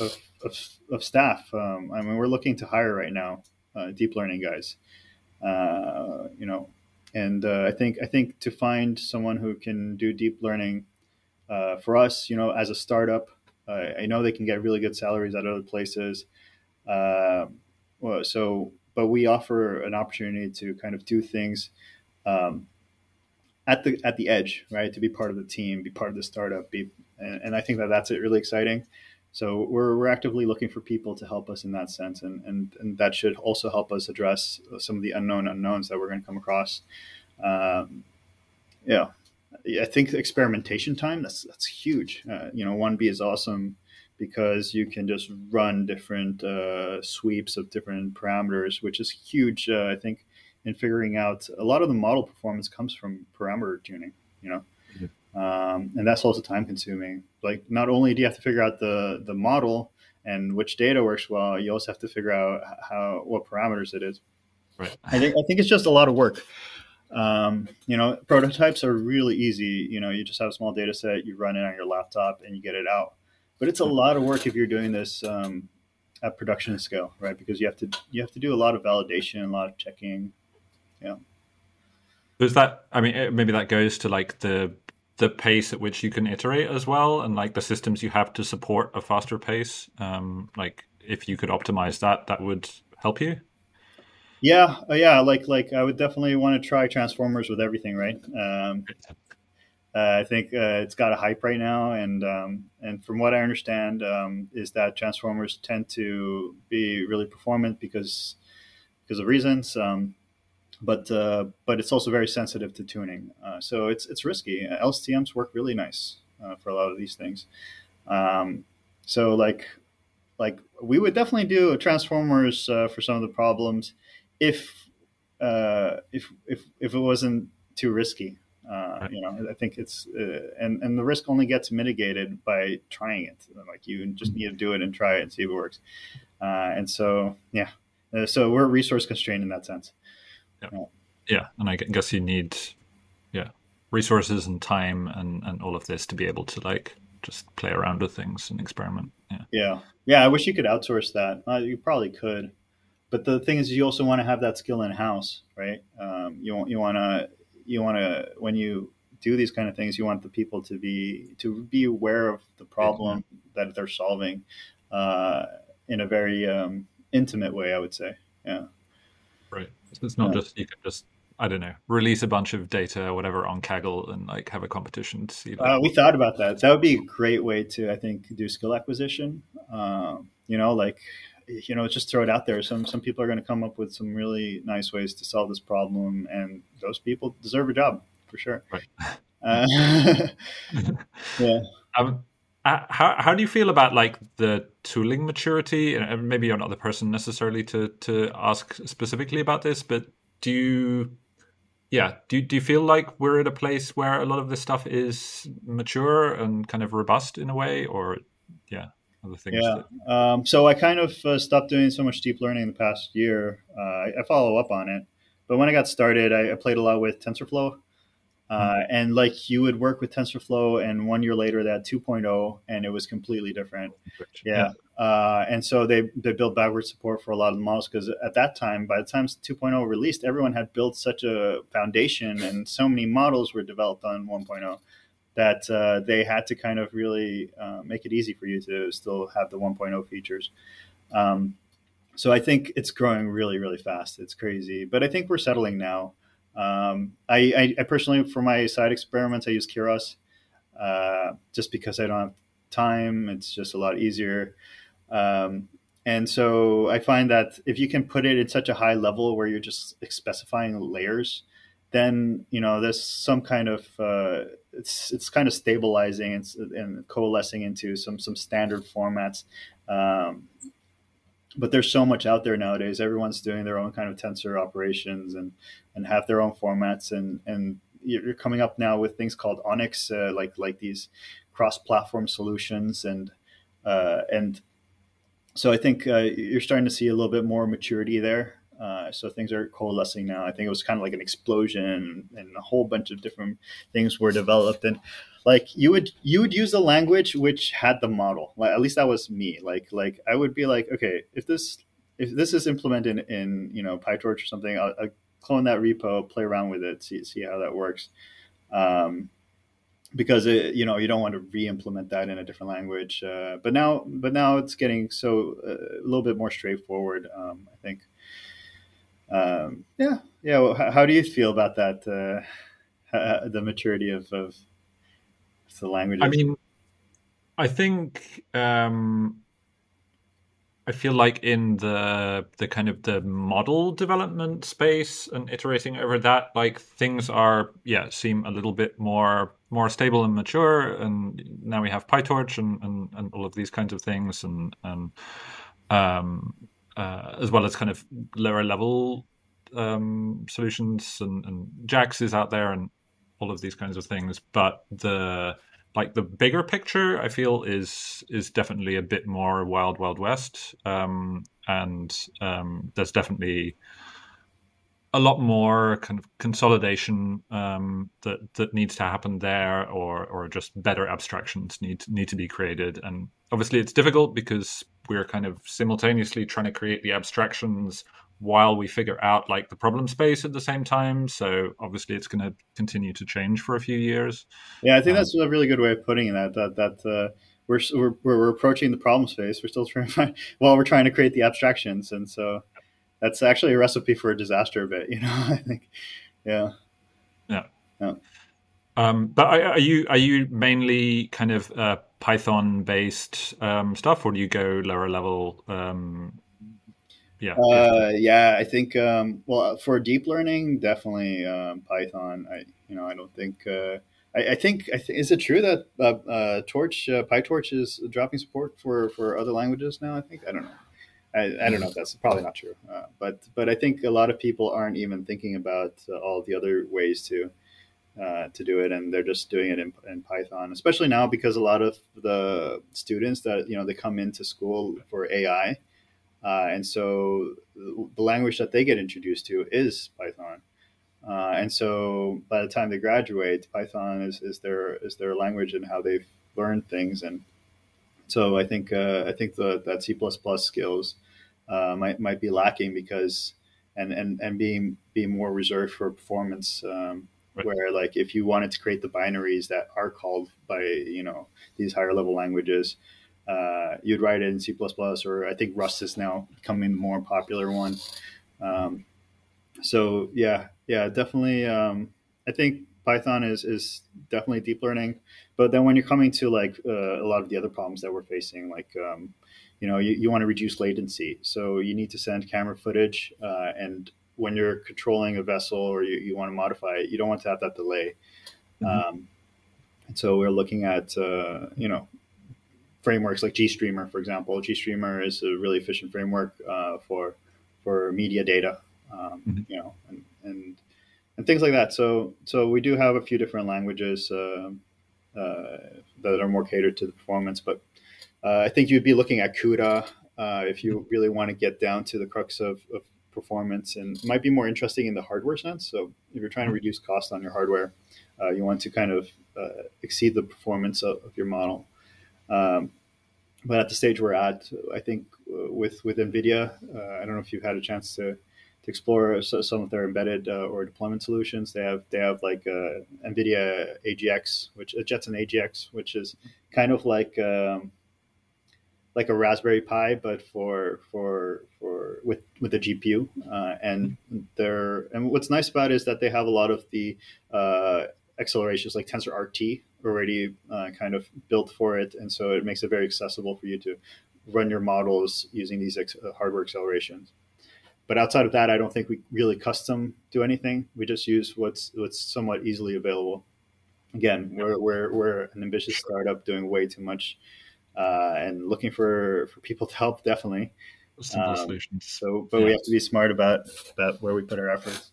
of, of, of staff. Um, I mean, we're looking to hire right now, uh, deep learning guys. Uh, you know, and uh, I think I think to find someone who can do deep learning uh, for us, you know, as a startup, I know they can get really good salaries at other places. Uh, well, so, but we offer an opportunity to kind of do things um, at the at the edge, right? To be part of the team, be part of the startup, be, and, and I think that that's really exciting. So we're, we're actively looking for people to help us in that sense, and, and and that should also help us address some of the unknown unknowns that we're going to come across. Um, yeah, I think experimentation time that's that's huge. Uh, you know, wandb is awesome, because you can just run different uh, sweeps of different parameters, which is huge. Uh, I think in figuring out a lot of the model performance comes from parameter tuning. You know. Um, and that's also time consuming. Like not only do you have to figure out the the model and which data works well, you also have to figure out how what parameters it is. Right. I think I think it's just a lot of work. Um, you know, prototypes are really easy. You know, you just have a small data set, you run it on your laptop, and you get it out. But it's a lot of work if you're doing this um, at production scale, right? Because you have to you have to do a lot of validation, a lot of checking. Yeah. Does that? I mean, maybe that goes to like the the pace at which you can iterate as well, and like the systems you have to support a faster pace. Um, like if you could optimize that, that would help you. Yeah, uh, yeah. Like, like I would definitely want to try Transformers with everything, right? Um, uh, I think uh, it's got a hype right now, and um, and from what I understand, um, is that Transformers tend to be really performant because because of reasons. But uh, but it's also very sensitive to tuning, uh, so it's it's risky. LSTMs work really nice uh, for a lot of these things. Um, so like like we would definitely do Transformers for some of the problems if uh, if if if it wasn't too risky. Uh, you know, I think it's uh, and and the risk only gets mitigated by trying it. Like you just need to do it and try it and see if it works. Uh, and so yeah, uh, so we're resource constrained in that sense. Yeah. yeah, yeah, and I guess you need yeah resources and time and and all of this to be able to like just play around with things and experiment. Yeah, yeah, yeah. I wish you could outsource that. Uh, you probably could but the thing is, you also want to have that skill in house, right? Um, you want you want to you want to when you do these kind of things, you want the people to be to be aware of the problem that they're solving uh, in a very um, intimate way. I would say, yeah. Right. It's not yeah. just you can just I don't know release a bunch of data or whatever on Kaggle and like have a competition to see. Like, uh, we thought about that. That would be a great way to I think do skill acquisition. Um, you know, like you know, just throw it out there. Some some people are going to come up with some really nice ways to solve this problem, and those people deserve a job for sure. Right. Uh, yeah. Um, how how do you feel about like the tooling maturity? And maybe you're not the person necessarily to to ask specifically about this, but do you? Yeah, do do you feel like we're at a place where a lot of this stuff is mature and kind of robust in a way, or yeah? other things? Yeah. That... Um, so I kind of uh, stopped doing so much deep learning in the past year. Uh, I, I, follow up on it, but when I got started, I, I played a lot with TensorFlow. Uh, mm-hmm. And like you would work with TensorFlow, and one year later they had 2.0, and it was completely different. Yeah. yeah. Uh, and so they they built backward support for a lot of the models because at that time, by the time 2.0 released, everyone had built such a foundation, and so many models were developed on 1.0 that uh, they had to kind of really uh, make it easy for you to still have the 1.0 features. Um, so I think it's growing really, really fast. It's crazy, but I think we're settling now. Um, I, I, I, personally, for my side experiments, I use Keras uh, just because I don't have time. It's just a lot easier. Um, and so I find that if you can put it at such a high level where you're just specifying layers, then you know there's some kind of uh, it's it's kind of stabilizing and, and, coalescing into some some standard formats. Um, but there's so much out there nowadays. Everyone's doing their own kind of tensor operations and and have their own formats and and you're coming up now with things called ONNX, uh, like like these cross-platform solutions and uh, and so I think uh, you're starting to see a little bit more maturity there. Uh, so things are coalescing now. I think it was kind of like an explosion, and a whole bunch of different things were developed. And like you would you would use a language which had the model. Like at least that was me. Like like I would be like, okay, if this if this is implemented in, you know PyTorch or something, I'll, I'll, clone that repo, play around with it, see see how that works. Um, because it, you know you don't want to re-implement that in a different language. Uh, but now, but now it's getting so uh, a little bit more straightforward. Um, I think um, yeah, yeah. Well, how, do you feel about that? Uh, the maturity of, of the language. I mean, I think um, I feel like in the the kind of the model development space and iterating over that, like things are yeah seem a little bit more more stable and mature, and now we have PyTorch and, and, and all of these kinds of things, and and um, uh, as well as kind of lower level um, solutions, and, and JAX is out there, and all of these kinds of things. But the like the bigger picture, I feel is is definitely a bit more wild wild west, um, and um, there's definitely a lot more kind of consolidation um, that that needs to happen there, or or just better abstractions need need to be created. And obviously, it's difficult because we're kind of simultaneously trying to create the abstractions while we figure out like the problem space at the same time. So obviously, it's going to continue to change for a few years. Yeah, I think um, that's a really good way of putting that. That that uh, we're, we're we're approaching the problem space. We're still trying to find, while we're trying to create the abstractions, and so that's actually a recipe for a disaster a bit. You know, I think, yeah, yeah, yeah. Um, but are, you are you mainly kind of uh, Python based um, stuff, or do you go lower level? Um, yeah, uh, yeah. I think um, well for deep learning, definitely um, Python. I you know I don't think. Uh, I, I, think, I th- is it true that uh, uh, Torch uh, PyTorch is dropping support for, for other languages now? I think I don't know. I, I don't know if that's probably not true, uh, but but I think a lot of people aren't even thinking about uh, all the other ways to uh, to do it, and they're just doing it in, in, Python. Especially now because a lot of the students that you know they come into school for AI, uh, and so the language that they get introduced to is Python. Uh, and so by the time they graduate, Python is, is their is their language and how they've learned things and so I think uh, I think the, that C skills uh, might might be lacking because and and and being being more reserved for performance. Um, right. Where like if you wanted to create the binaries that are called by you know these higher level languages, uh, you'd write it in C or I think Rust is now becoming the more popular one. Um, so yeah, yeah, definitely. Um, I think Python is is definitely deep learning, but then when you're coming to like uh, a lot of the other problems that we're facing, like um, you know, you, you want to reduce latency. So you need to send camera footage. Uh, and when you're controlling a vessel or you, you want to modify it, you don't want to have that delay. Mm-hmm. Um, and so we're looking at, uh, you know, frameworks like GStreamer, for example. GStreamer is a really efficient framework uh, for for media data, um, mm-hmm. you know, and, and and things like that. So so we do have a few different languages uh, uh, that are more catered to the performance, but uh, I think you'd be looking at CUDA uh, if you really want to get down to the crux of, of, performance, and might be more interesting in the hardware sense. So if you're trying to reduce cost on your hardware, uh, you want to kind of uh, exceed the performance of, of your model. Um, but at the stage we're at, I think uh, with with NVIDIA, uh, I don't know if you've had a chance to to explore some of their embedded uh, or deployment solutions. They have they have like uh, NVIDIA AGX, which uh, Jetson AGX, which is kind of like um, like a Raspberry Pi, but for for for with with a GPU. Uh, and they're and what's nice about it is that they have a lot of the uh, accelerations like TensorRT already uh, kind of built for it, and so it makes it very accessible for you to run your models using these ex- uh, hardware accelerations. But outside of that, I don't think we really custom do anything. We just use what's what's somewhat easily available. Again, we're we're, we're an ambitious startup doing way too much uh, and looking for for people to help definitely. Um, solutions. So, but yeah. we have to be smart about about where we put our efforts.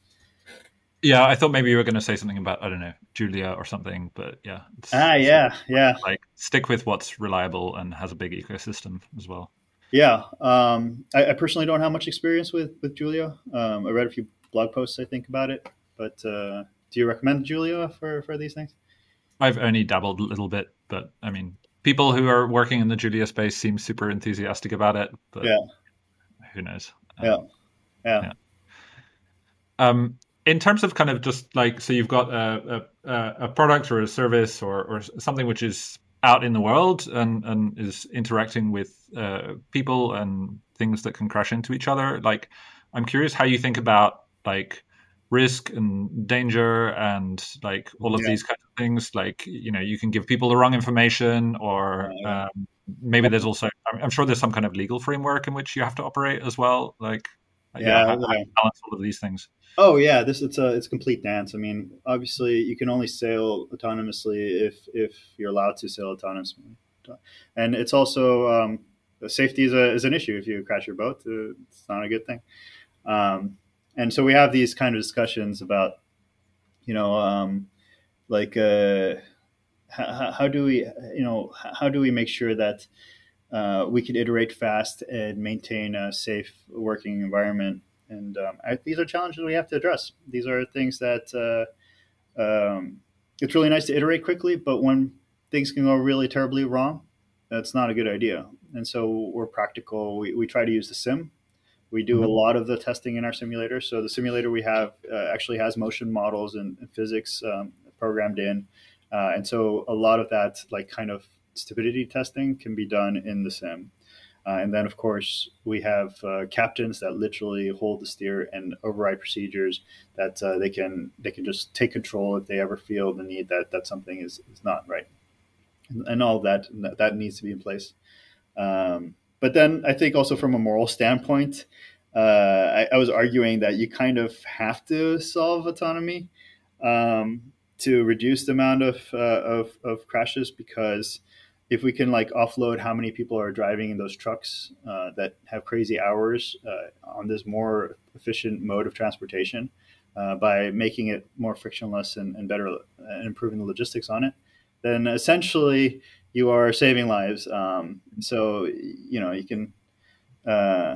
Yeah, I thought maybe you were going to say something about I don't know Julia or something, but yeah. Ah, yeah, yeah. Like stick with what's reliable and has a big ecosystem as well. Yeah, um, I, I, personally don't have much experience with with Julia. Um, I read a few blog posts I think about it, but uh, do you recommend Julia for for these things? I've only dabbled a little bit, but I mean, people who are working in the Julia space seem super enthusiastic about it. But yeah. Who knows? Um, yeah. Yeah. yeah. Um, in terms of kind of just like, so you've got a, a, a product or a service or, or something which is out in the world and, and is interacting with uh, people and things that can crash into each other. Like, I'm curious how you think about like risk and danger and like all of yeah. these kinds of things like you know you can give people the wrong information or yeah. um, maybe there's also I'm, sure there's some kind of legal framework in which you have to operate as well like yeah, how, how balance all of these things. Oh yeah, this it's a it's a complete dance. I mean, obviously you can only sail autonomously if if you're allowed to sail autonomously, and it's also um, safety is, a, is an issue if you crash your boat. Uh, it's not a good thing. Um, and so we have these kind of discussions about, you know, um, like uh, how, how, do we, you know, how do we make sure that uh, we can iterate fast and maintain a safe working environment? And um, I, these are challenges we have to address. These are things that uh, um, it's really nice to iterate quickly, but when things can go really terribly wrong, that's not a good idea. And so we're practical. We, we try to use the sim. We do mm-hmm. a lot of the testing in our simulator. So the simulator we have uh, actually has motion models and, and physics um, programmed in. Uh, and so a lot of that, like kind of stability testing, can be done in the sim. Uh, and then, of course, we have uh, captains that literally hold the steer and override procedures that uh, they can they can just take control if they ever feel the need that that something is, is not right, and, and all that that needs to be in place. Um, but then I think also from a moral standpoint, uh, I, I, was arguing that you kind of have to solve autonomy um, to reduce the amount of, uh, of, of crashes because if we can like offload how many people are driving in those trucks uh, that have crazy hours uh, on this more efficient mode of transportation uh, by making it more frictionless and, and better and improving the logistics on it, then essentially you are saving lives. Um, so you know you can uh,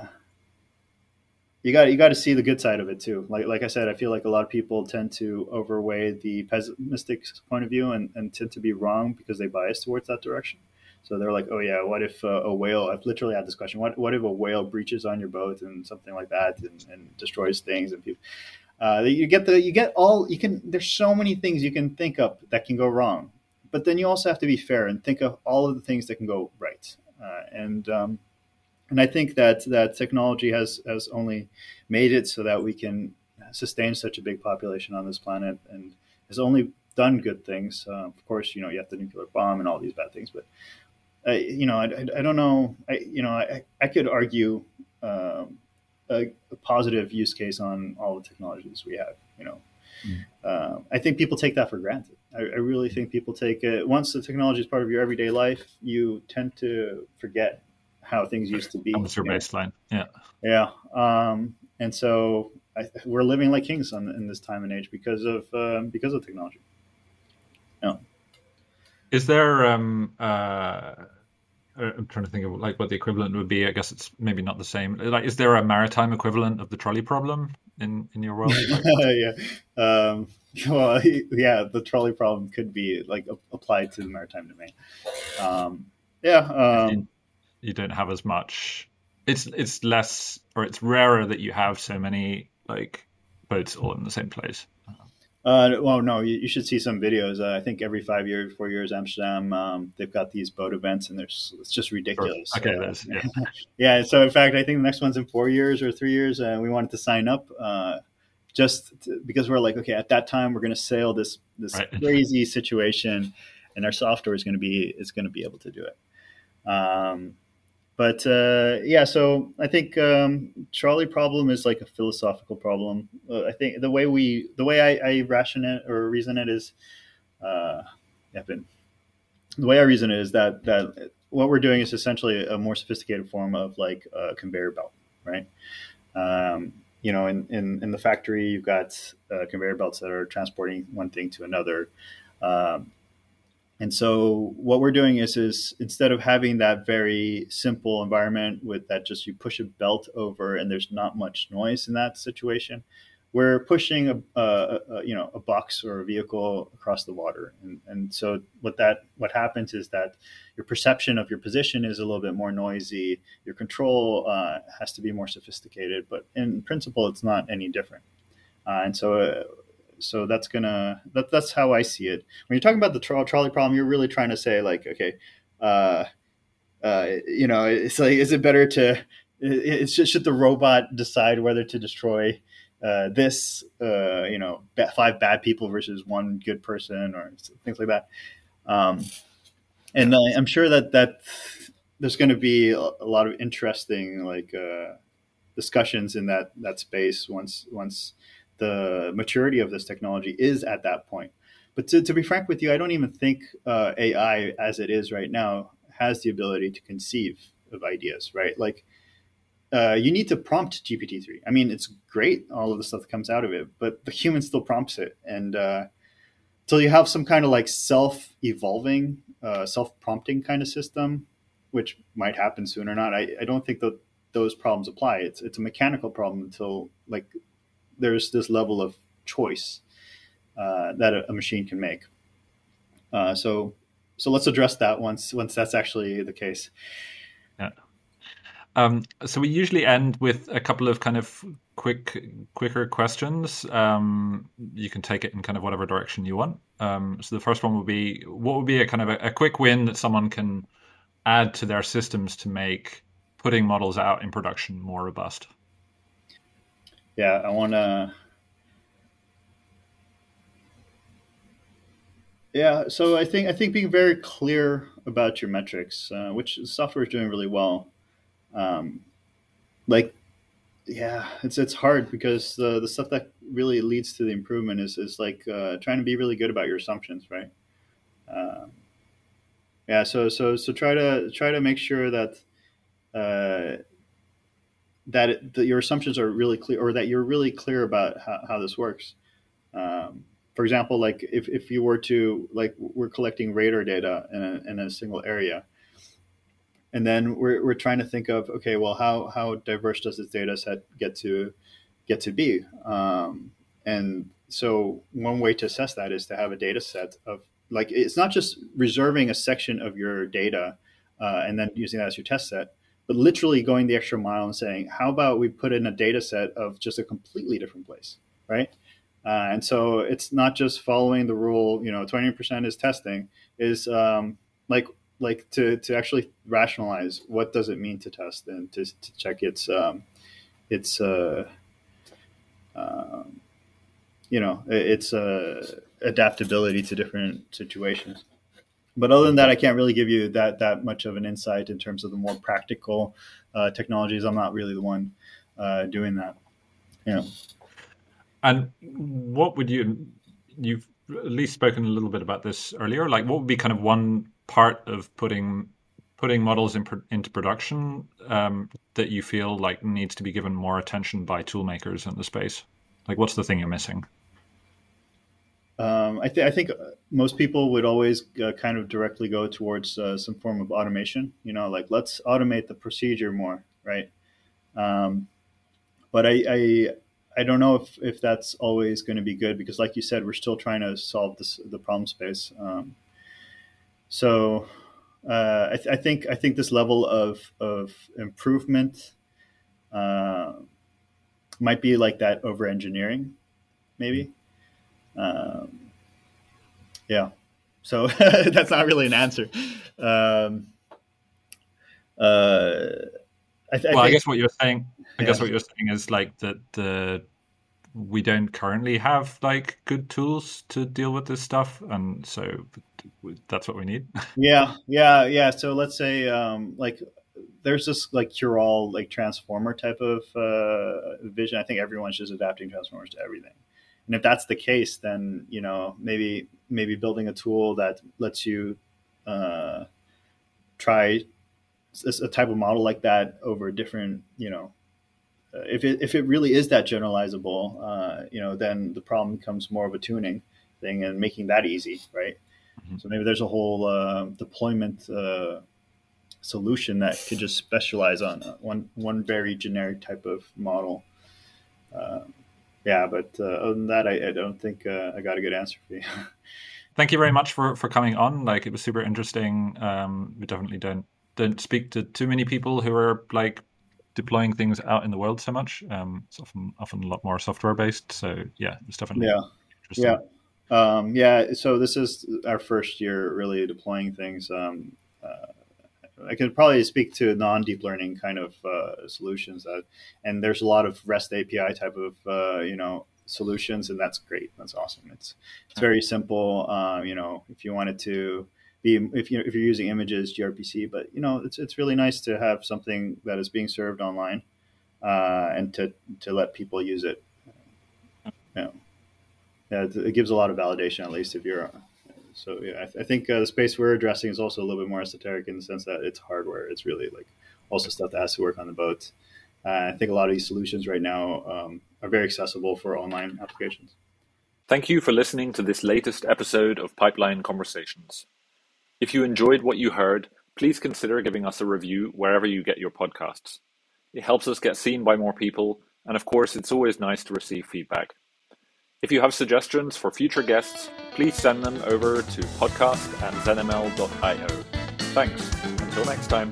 you got you got to see the good side of it too. Like like I said, I feel like a lot of people tend to overweigh the pessimistic point of view and, and tend to be wrong because they bias towards that direction. So they're like, oh yeah, what if uh, a whale? I've literally had this question. What what if a whale breaches on your boat and something like that and, and destroys things and people. Uh, you get the you get all you can. There's so many things you can think of that can go wrong, but then you also have to be fair and think of all of the things that can go right. Uh, and um, and I think that that technology has has only made it so that we can sustain such a big population on this planet, and has only done good things. Uh, of course, you know you have the nuclear bomb and all these bad things, but uh, you know I, I, I, don't know. I, you know I, I could argue um, a, a, positive use case on all the technologies we have. You know, mm. uh, I think people take that for granted. I, I really think people take it once the technology is part of your everyday life. You tend to forget how things used to be. What's your baseline? Yeah. Yeah. Um, and so I, we're living like kings on, in this time and age because of uh, because of technology. Yeah. Is there? Um, uh, I'm trying to think of like what the equivalent would be. I guess it's maybe not the same. Like, is there a maritime equivalent of the trolley problem in in your world? yeah. Um, well, yeah, the trolley problem could be like applied to the maritime domain. Um, yeah. Um, you don't have as much. It's it's less or it's rarer that you have so many like boats all in the same place. Uh, well, no, you, you, should see some videos. Uh, I think every five years, four years, Amsterdam, um, they've got these boat events, and there's it's just ridiculous. Okay, uh, that's yeah. yeah. So in fact, I think the next one's in four years or three years. Uh, we wanted to sign up uh, just to, because we're like, okay, at that time we're going to sail this this right. crazy situation, and our software is going to be is going to be able to do it. Um, but uh, yeah, so I think um, trolley problem is like a philosophical problem. Uh, I think the way we, the way I, I ration it or reason it is, uh, been, the way I reason it is that that what we're doing is essentially a more sophisticated form of like a conveyor belt, right? Um, you know, in, in, in the factory, you've got uh, conveyor belts that are transporting one thing to another. Um, and so what we're doing is is instead of having that very simple environment with that just you push a belt over and there's not much noise in that situation, we're pushing a, a, a you know a box or a vehicle across the water. And, and so what that what happens is that your perception of your position is a little bit more noisy. Your control uh, has to be more sophisticated, but in principle, it's not any different. Uh, and so uh, so that's gonna that, that's how I see it. When you're talking about the tro- trolley problem, you're really trying to say like, okay, uh, uh, you know, it's like, is it better to? It's just should the robot decide whether to destroy uh, this, uh, you know, five bad people versus one good person, or things like that. Um, and I'm sure that that there's going to be a lot of interesting like uh, discussions in that that space once once the maturity of this technology is at that point. But to, to be frank with you, I don't even think uh, AI as it is right now has the ability to conceive of ideas, right? Like uh, you need to prompt GPT-3. I mean, it's great, all of the stuff that comes out of it, but the human still prompts it. And uh, until you have some kind of like self-evolving, uh, self-prompting kind of system, which might happen soon or not, I, I don't think that those problems apply. It's, it's a mechanical problem until like there's this level of choice uh, that a, a, machine can make. Uh, so, so let's address that once once that's actually the case. Yeah. Um, so we usually end with a couple of kind of quick, quicker questions. Um, you can take it in kind of whatever direction you want. Um, so the first one would be, what would be a kind of a, a, quick win that someone can add to their systems to make putting models out in production more robust? Yeah, I want to. Yeah, so I think I think being very clear about your metrics, uh, which software is doing really well um, like yeah it's it's hard because the the stuff that really leads to the improvement is is like uh, trying to be really good about your assumptions right um, yeah so so so try to try to make sure that uh, that, it, that your assumptions are really clear or that you're really clear about how, how this works. Um, for example like if, if you were to like we're collecting radar data in a, in a single area and then we're, we're trying to think of okay well how how diverse does this data set get to get to be? Um, and so one way to assess that is to have a data set of like it's not just reserving a section of your data uh, and then using that as your test set but literally going the extra mile and saying how about we put in a data set of just a completely different place right uh, and so it's not just following the rule you know 20% is testing is um, like like to to actually rationalize what does it mean to test and to, to check its um, its uh, uh, you know its uh, adaptability to different situations. But other than that, I can't really give you that that much of an insight in terms of the more practical uh, technologies. I'm not really the one uh, doing that. Yeah. And what would you you've at least spoken a little bit about this earlier. Like, what would be kind of one part of putting putting models in, into production um, that you feel like needs to be given more attention by tool makers in the space? Like, what's the thing you're missing? Um, I, th- I, think most people would always uh, kind of directly go towards uh, some form of automation. You know, like let's automate the procedure more, right? Um, but I, I, I don't know if, if that's always going to be good because, like you said, we're still trying to solve this, the problem space. Um, so uh, I, th- I, think I think this level of of improvement uh, might be like that over engineering, maybe. Um, yeah. So that's not really an answer. Um, uh, I, th- well, I, think, I, guess what you're saying. I yeah. guess what you're saying is like that the we don't currently have like good tools to deal with this stuff, and so that's what we need. yeah, yeah, yeah. So let's say um, like there's this like cure all like transformer type of uh, vision. I think everyone's just adapting transformers to everything. And if that's the case, then you know maybe maybe building a tool that lets you uh, try a type of model like that over different, you know, uh, if it if it really is that generalizable, uh, you know, then the problem becomes more of a tuning thing and making that easy, right? Mm-hmm. So maybe there's a whole uh, deployment uh, solution that could just specialize on one one very generic type of model. Uh, yeah, but uh, other than that, I, I don't think I got a good answer for you. Thank you very much for, for coming on. Like it was super interesting. Um, we definitely don't don't speak to too many people who are like deploying things out in the world so much. Um, it's often often a lot more software based. So yeah, it's definitely yeah, yeah, um, yeah. So this is our first year really deploying things. Um, uh, I could probably speak to non deep learning kind of uh, solutions that, and there's a lot of REST API type of uh, you know solutions, and that's great. That's awesome. It's it's very simple. Uh, you know, if you wanted to be if you if you're using images gRPC, but you know it's it's really nice to have something that is being served online uh, and to to let people use it. Know, yeah, it gives a lot of validation, at least if you're. So yeah, I, th- I think uh, the space we're addressing is also a little bit more esoteric in the sense that it's hardware. It's really like also stuff that has to work on the boat. Uh, I think a lot of these solutions right now um, are very accessible for online applications. Thank you for listening to this latest episode of Pipeline Conversations. If you enjoyed what you heard, please consider giving us a review wherever you get your podcasts. It helps us get seen by more people, and of course, it's always nice to receive feedback. If you have suggestions for future guests, please send them over to podcast at zenml.io. Thanks. Until next time.